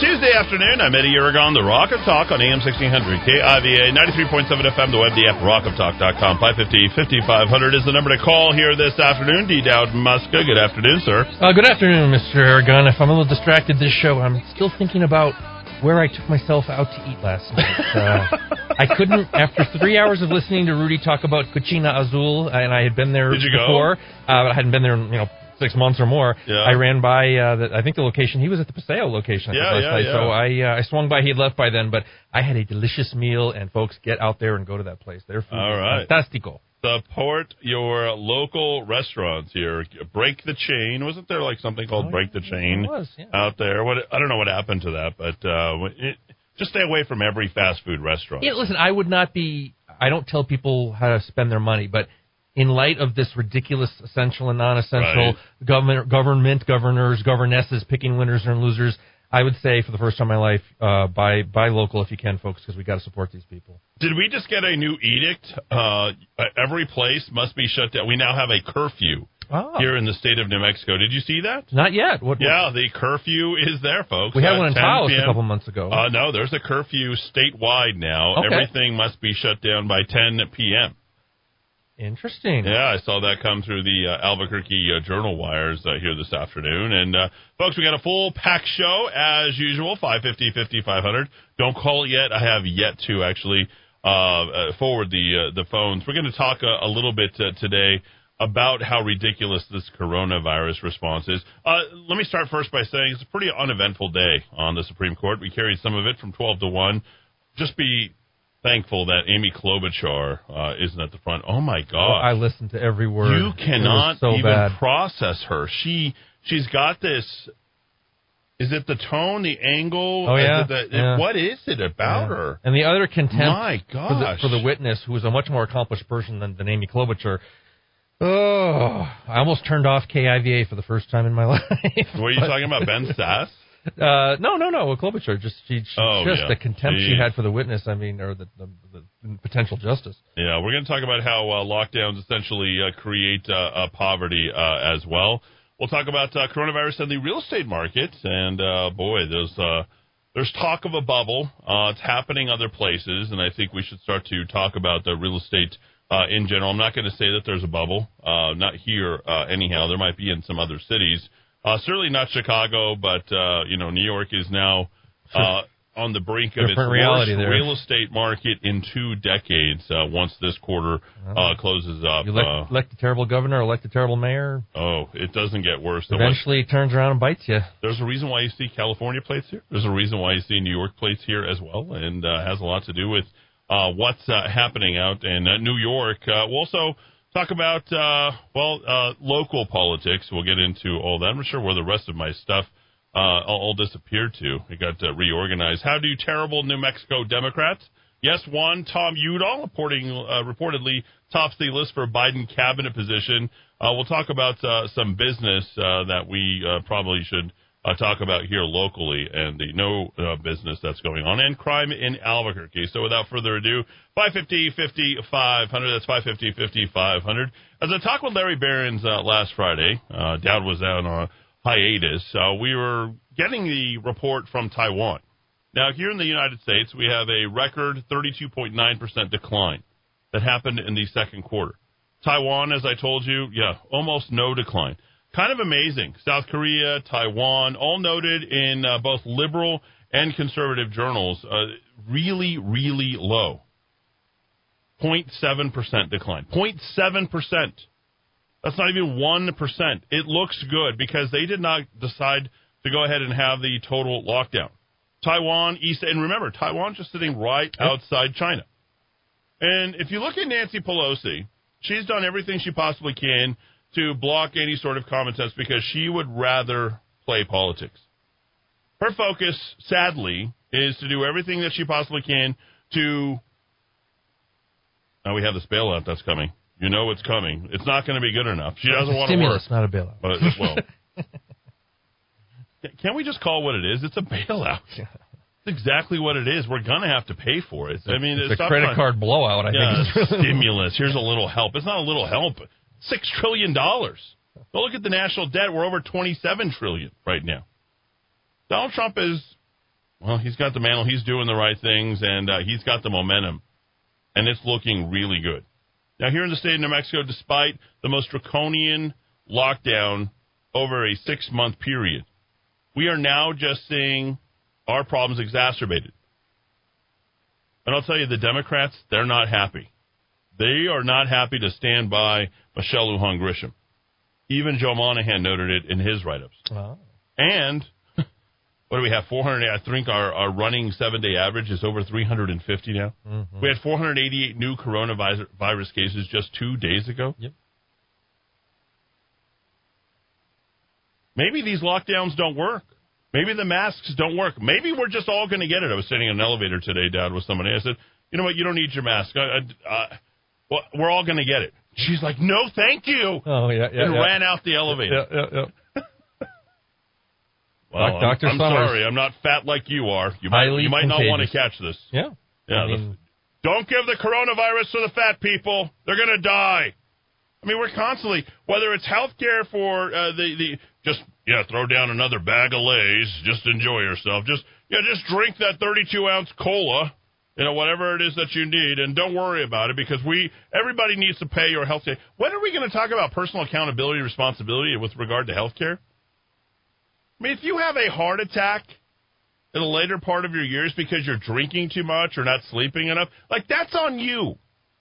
Tuesday afternoon. I'm Eddy Aragon, the Rock of Talk on AM sixteen hundred KIVA ninety three point seven FM. The web, the app, rockoftalk.com. 550 5500 is the number to call here this afternoon. D. Dowd Muska. Good afternoon, sir. Uh, good afternoon, Mr. Aragon. If I'm a little distracted this show, I'm still thinking about where I took myself out to eat last night. Uh, I couldn't, after three hours of listening to Rudy talk about Cocina Azul, and I had been there Did you go? before, uh, but I hadn't been there, in, you know, six months or more. Yeah. I ran by, uh, the, I think the location, he was at the Paseo location Yeah, last yeah, night. yeah. So I, uh, I swung by, he left by then, but I had a delicious meal, and folks, get out there and go to that place. Their food All right. fantastico. Support your local restaurants here. Break the chain. Wasn't there like something called Oh, Break the Chain was, out there? What I don't know what happened to that, but uh, it, just stay away from every fast food restaurant. Yeah, listen, I would not be. I don't tell people how to spend their money, but in light of this ridiculous essential and non-essential Right. government, government, governors, governesses picking winners and losers, I would say for the first time in my life, uh, buy buy local if you can, folks, because we got to support these people. Did we just get a new edict? Uh, every place must be shut down. We now have a curfew Oh, here in the state of New Mexico. Did you see that? not yet. What? Yeah, the curfew is there, folks. we had one in Taos a couple months ago. Uh, no, there's a curfew statewide now. Okay. Everything must be shut down by 10 p.m. Interesting. Yeah, I saw that come through the uh, Albuquerque uh, Journal wires uh, here this afternoon. And, uh, folks, we got a full pack show as usual, 550 5500. Don't call it yet. I have yet to actually uh, uh, forward the the phones. We're going to talk a, a little bit today about how ridiculous this coronavirus response is. Let me start first by saying it's a pretty uneventful day on the Supreme Court. We carried some of it from 12 to 1. Just be thankful that Amy Klobuchar uh, isn't at the front. Oh, my Oh, God. I listened to every word. You cannot so even bad. process her. She she's got this. Is it the tone, the angle? Oh, yeah, it the- yeah. What is it about Yeah. her? And the other contempt My for the, gosh. for the witness, who is a much more accomplished person than, than Amy Klobuchar. Oh, I almost turned off KIVA for the first time in my life. What are you talking about, Ben Sasse? Uh, no, no, no. Klobuchar just she, she Oh, just yeah. the contempt she had for the witness. I mean, or the, the, the potential justice. Yeah, we're going to talk about how uh, lockdowns essentially uh, create uh, uh, poverty uh, as well. We'll talk about uh, coronavirus and the real estate market. And uh, boy, there's uh, there's talk of a bubble. Uh, it's happening other places, and I think we should start to talk about the real estate uh, in general. I'm not going to say that there's a bubble, uh, not here uh, anyhow. There might be in some other cities. Uh, certainly not Chicago, but uh, you know, New York is now uh, on the brink of its worst there. real estate market in two decades. Uh, once this quarter uh, closes up, You elect, uh, elect a terrible governor, elect a terrible mayor. oh, it doesn't get worse. Eventually, it turns around and bites you. There's a reason why you see California plates here. There's a reason why you see New York plates here as well, and uh, has a lot to do with uh, what's uh, happening out in uh, New York. Uh, we'll also talk about uh, well uh, local politics. We'll get into all that. I'm not sure where the rest of my stuff uh, all, all disappeared to. It got uh, reorganized. How do terrible New Mexico Democrats? Yes, one Tom Udall reporting uh, reportedly tops the list for a Biden cabinet position. Uh, we'll talk about uh, some business uh, that we uh, probably should uh, talk about here locally and the no uh, business that's going on and crime in Albuquerque. So without further ado, 550 50 500. That's 550 50 500. As I talked with Larry Barons uh, last Friday, uh, was out on a hiatus. Uh, we were getting the report from Taiwan. Now, here in the United States, we have a record 32.9% decline that happened in the second quarter. Taiwan, as I told you, yeah, almost no decline. Kind of amazing. South Korea, Taiwan, all noted in uh, both liberal and conservative journals, uh, really, really low. 0.7% decline. 0.7%. That's not even 1%. It looks good because they did not decide to go ahead and have the total lockdown. Taiwan, East, and remember, Taiwan's just sitting right outside China. And if you look at Nancy Pelosi, she's done everything she possibly can to block any sort of common sense because she would rather play politics. Her focus, sadly, is to do everything that she possibly can to. Now we have this bailout that's coming. You know it's coming. It's not going to be good enough. She doesn't want to work. Stimulus, not a bailout. But, uh, well, Can we just call what it is? It's a bailout. It's exactly what it is. We're gonna have to pay for it. I mean, It's a credit trying- card blowout. I Yeah, think. stimulus. Here's a little help. It's not a little help. Six trillion dollars. But look at the national debt. We're over twenty-seven trillion right now. Donald Trump is, well, he's got the mantle. He's doing the right things, and uh, he's got the momentum, and it's looking really good. Now, here in the state of New Mexico, despite the most draconian lockdown over a six-month period, we are now just seeing our problems exacerbated. And I'll tell you, the Democrats, they're not happy. They are not happy to stand by Michelle Lujan Grisham. Even Joe Monahan noted it in his write ups. Wow. And what do we have? 400. I think our, our running seven day average is over 350 now. We had 488 new coronavirus cases just two days ago. Yep. Maybe these lockdowns don't work. Maybe the masks don't work. Maybe we're just all going to get it. I was sitting in an elevator today Dad, with somebody. I said, you know what? You don't need your mask. I, I, uh, well, we're all going to get it. She's like, no, thank you. Oh yeah, yeah. and yeah. ran out the elevator. Yeah, yeah, yeah. Well, Doc- I'm, Dr. I'm sorry. I'm not fat like you are. You might, Highly you might not want to catch this. Yeah. Yeah, I the- Don't give the coronavirus to the fat people. They're going to die. I mean, we're constantly, whether it's health care for uh, the, the, just, yeah, throw down another bag of Lays, just enjoy yourself. Just, yeah, just drink that 32 ounce cola, you know, whatever it is that you need, and don't worry about it because we, everybody needs to pay your health care. When are we going to talk about personal accountability and responsibility with regard to health care? I mean, if you have a heart attack in the later part of your years because you're drinking too much or not sleeping enough, like that's on you.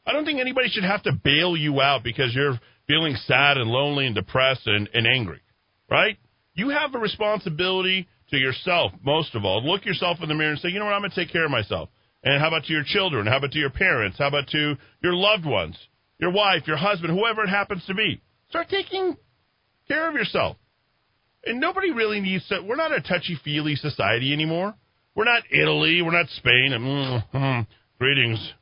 I don't think anybody should have to bail you out because you're feeling sad and lonely and depressed and, and angry, right? You have a responsibility to yourself, most of all. Look yourself in the mirror and say, you know what, I'm going to take care of myself. And how about to your children? How about to your parents? How about to your loved ones, your wife, your husband, whoever it happens to be? Start taking care of yourself. And nobody really needs to. We're not a touchy feely society anymore. We're not Italy. We're not Spain. Mm, mm, greetings.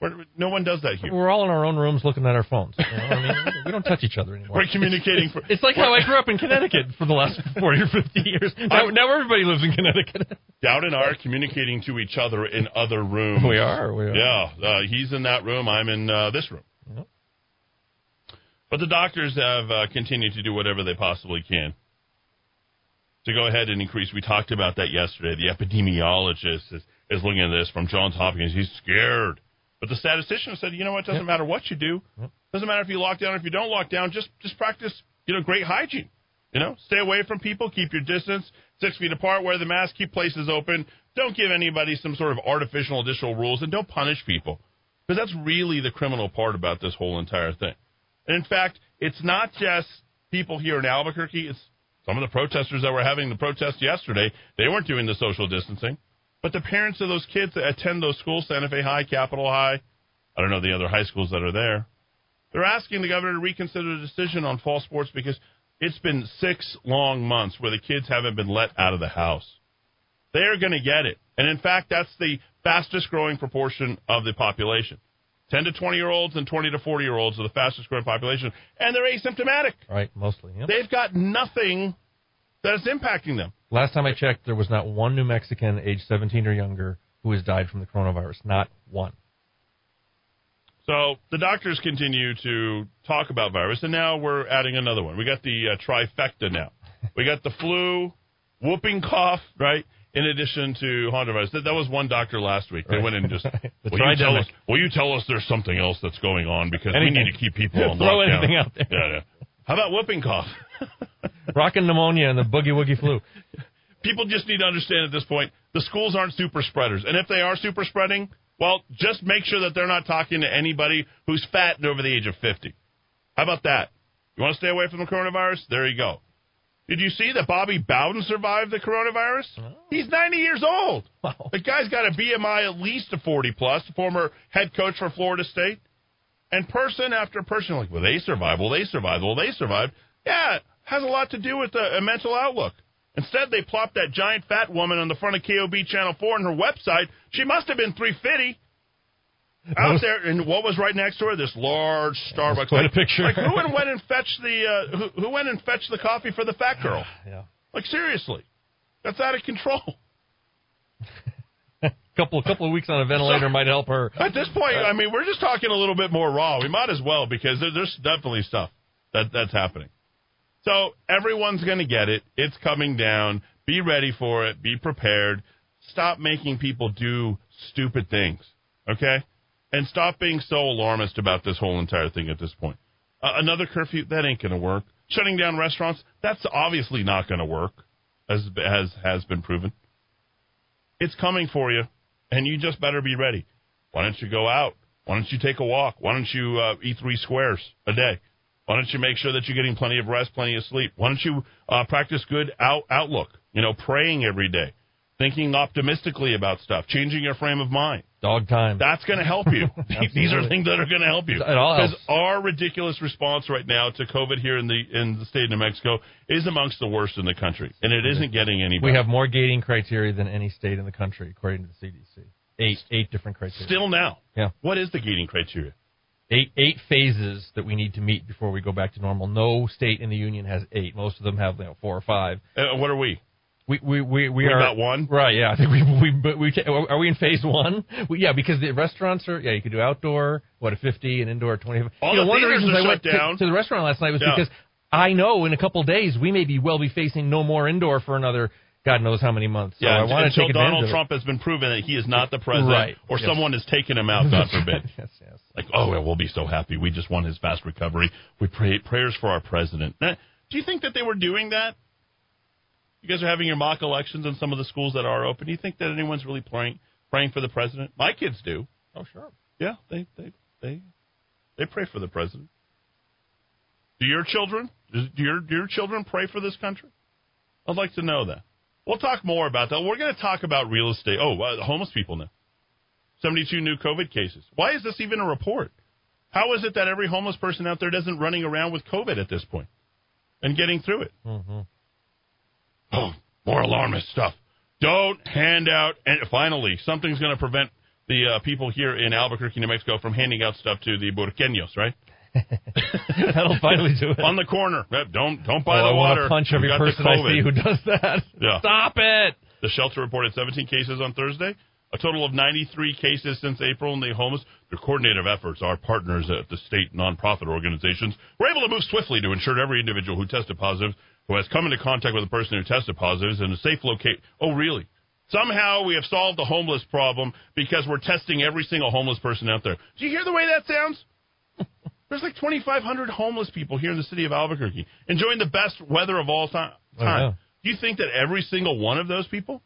We're, no one does that here. we're all in our own rooms looking at our phones. You know? I mean, we don't touch each other anymore. We're communicating. For, It's like how I grew up in Connecticut for the last 40 or 50 years. Now, now everybody lives in Connecticut. Dowd and I are communicating to each other in other rooms. We are. We are. Yeah, uh, he's in that room. I'm in uh, this room. But the doctors have uh, continued to do whatever they possibly can to go ahead and increase. We talked about that yesterday. The epidemiologist is, is looking at this from Johns Hopkins. He's scared. But the statistician said, you know what? It doesn't matter what you do. Yep. Doesn't matter if you lock down or if you don't lock down. Just just practice, you know, great hygiene. You know, stay away from people. Keep your distance, six feet apart. Wear the mask. Keep places open. Don't give anybody some sort of artificial additional rules, and don't punish people because that's really the criminal part about this whole entire thing. And in fact, it's not just people here in Albuquerque. It's some of the protesters that were having the protest yesterday. They weren't doing the social distancing, but the parents of those kids that attend those schools, Santa Fe High, Capitol High, I don't know the other high schools that are there. They're asking the governor to reconsider the decision on fall sports because it's been six long months where the kids haven't been let out of the house. They are going to get it. And in fact, that's the fastest growing proportion of the population. 10 to 20 year olds and 20 to 40 year olds are the fastest growing population, and they're asymptomatic. Right, mostly. Yep. They've got nothing that is impacting them. Last time I checked, there was not one New Mexican age 17 or younger who has died from the coronavirus. Not one. So the doctors continue to talk about virus, and now we're adding another one. We got the uh, trifecta now. We got the flu, whooping cough, right? In addition to hantavirus. That, that was one doctor last week. They Right. went in and just, will you, tell us, will you tell us there's something else that's going on because we need to keep people on Throw lockdown. anything out there. Yeah, yeah. How about whooping cough? Rockin' pneumonia and the boogie woogie flu. people just need to understand at this point the schools aren't super spreaders. And if they are super spreading, well, just make sure that they're not talking to anybody who's fat and over the age of 50. How about that? You want to stay away from the coronavirus? There you go. Did you see that Bobby Bowden survived the coronavirus? Oh. He's 90 years old. Wow. The guy's got a BMI at least a 40 plus, the former head coach for Florida State. And person after person, like, well, they survived. Well, they survived. Well, they survived. Yeah, has a lot to do with a, a mental outlook. Instead, they plopped that giant fat woman on the front of KOB Channel 4 on her website. She must have been 350 out was- there. And what was right next to her? This large Starbucks. quite a picture. Like, who went and fetched the, uh, who, who went and fetched the coffee for the fat girl? Yeah. Like seriously, that's out of control. couple couple of weeks on a ventilator So- might help her. At this point, I mean, we're just talking a little bit more raw. We might as well because there, there's definitely stuff that that's happening. So everyone's going to get it. It's coming down. Be ready for it. Be prepared. Stop making people do stupid things, okay? And stop being so alarmist about this whole entire thing at this point. Uh, another curfew that ain't going to work. Shutting down restaurants that's obviously not going to work, as as has been proven. It's coming for you, and you just better be ready. Why don't you go out? Why don't you take a walk? Why don't you uh, eat three squares a day? Why don't you make sure that you're getting plenty of rest, plenty of sleep? Why don't you uh, practice good out- outlook? You know, praying every day, thinking optimistically about stuff, changing your frame of mind. Dog time. That's going to help you. These are things that are going to help you. It all Because our ridiculous response right now to COVID here in the in the state of New Mexico is amongst the worst in the country, and it isn't getting any better. we have more gating criteria than any state in the country, according to the CDC. Eight eight different criteria. still now. Yeah. What is the gating criteria? Eight eight phases that we need to meet before we go back to normal. No state in the union has eight. Most of them have you know, four or five. Uh, what are we? We we we, we We are got one? right. Yeah, I think we we but we are we in phase one? We, yeah, because the restaurants are yeah you could do outdoor what a fifty and indoor twenty. All you know, the one of the reasons I shut went to, down. to the restaurant last night was Yeah. because I know in a couple days we may be well be facing no more indoor for another God knows how many months. So Yeah, I want to until take Donald. Trump has been proven that he is not the president, Right. or Yes. someone has taken him out. God forbid. yes, yes. Like, oh, well, we'll be so happy. We just want his fast recovery. We pray prayers for our president. Now, do you think that they were doing that? You guys are having your mock elections in some of the schools that are open. Do you think that anyone's really praying praying for the president? My kids do. Oh sure. Yeah, they they they they pray for the president. Do your children? Do your do your children pray for this country? I'd like to know that. We'll talk more about that. We're going to talk about real estate. Oh, uh, homeless people now. Seventy-two new COVID cases. Why is this even a report? How is it that every homeless person out there doesn't running around with COVID at this point and getting through it? Mm-hmm. Oh, more alarmist stuff. Don't hand out. And finally, something's going to prevent the uh, people here in Albuquerque, New Mexico, from handing out stuff to the burqueños, right? That'll finally do it. On the corner. Don't don't buy oh, the I water. want punch every the person I see who does that. Yeah. Stop it. The shelter reported 17 cases on Thursday, a total of 93 cases since April in the homeless. Through coordinative efforts, our partners at the state nonprofit organizations were able to move swiftly to ensure every individual who tested positive, who has come into contact with a person who tested positive, is in a safe location. Oh, really? Somehow we have solved the homeless problem because we're testing every single homeless person out there. Do you hear the way that sounds? There's like 2,500 homeless people here in the city of Albuquerque enjoying the best weather of all time. Oh, yeah. Do you think that every single one of those people,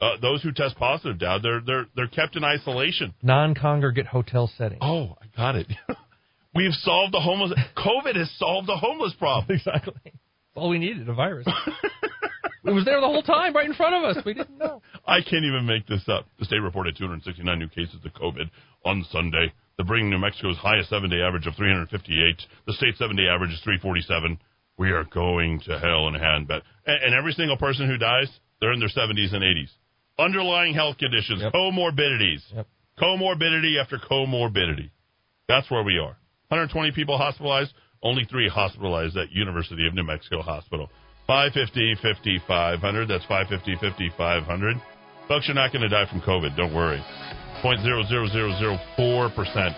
uh, those who test positive, Dad, they're they're they're kept in isolation? Non-congregate hotel setting. Oh, I got it. We've solved the homeless. COVID has solved the homeless problem. Exactly. That's all we needed, a virus. it was there the whole time, right in front of us. We didn't know. I can't even make this up. The state reported 269 new cases of COVID on Sunday, bringing New Mexico's highest seven-day average of 358. The state seven-day average is 347. We are going to hell in a handbasket. And, and every single person who dies, they're in their 70s and 80s. Underlying health conditions, Yep. comorbidities, Yep. comorbidity after comorbidity. That's where we are. 120 people hospitalized, only three hospitalized at University of New Mexico Hospital. 550 5500. That's 550 5500. Folks, you're not going to die from COVID. Don't worry. 0.00004%.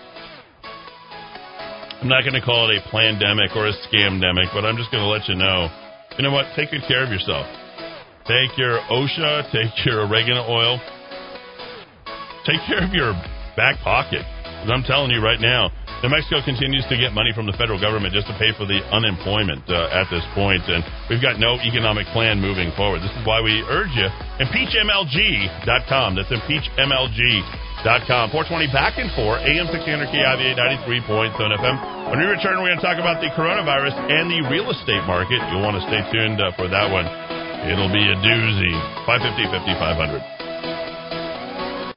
I'm not going to call it a pandemic or a scamdemic, but I'm just going to let you know. You know what? Take good care of yourself. Take your OSHA, take your oregano oil, take care of your back pocket. 'Cause I'm telling you right now, New Mexico continues to get money from the federal government just to pay for the unemployment uh, at this point, and we've got no economic plan moving forward. This is why we urge you impeachmlg.com. That's impeachmlg.com. 420 back and forth, AM 600 KIVA 93.7 FM. When we return, we're going to talk about the coronavirus and the real estate market. You'll want to stay tuned uh, for that one. It'll be a doozy. 550 5500.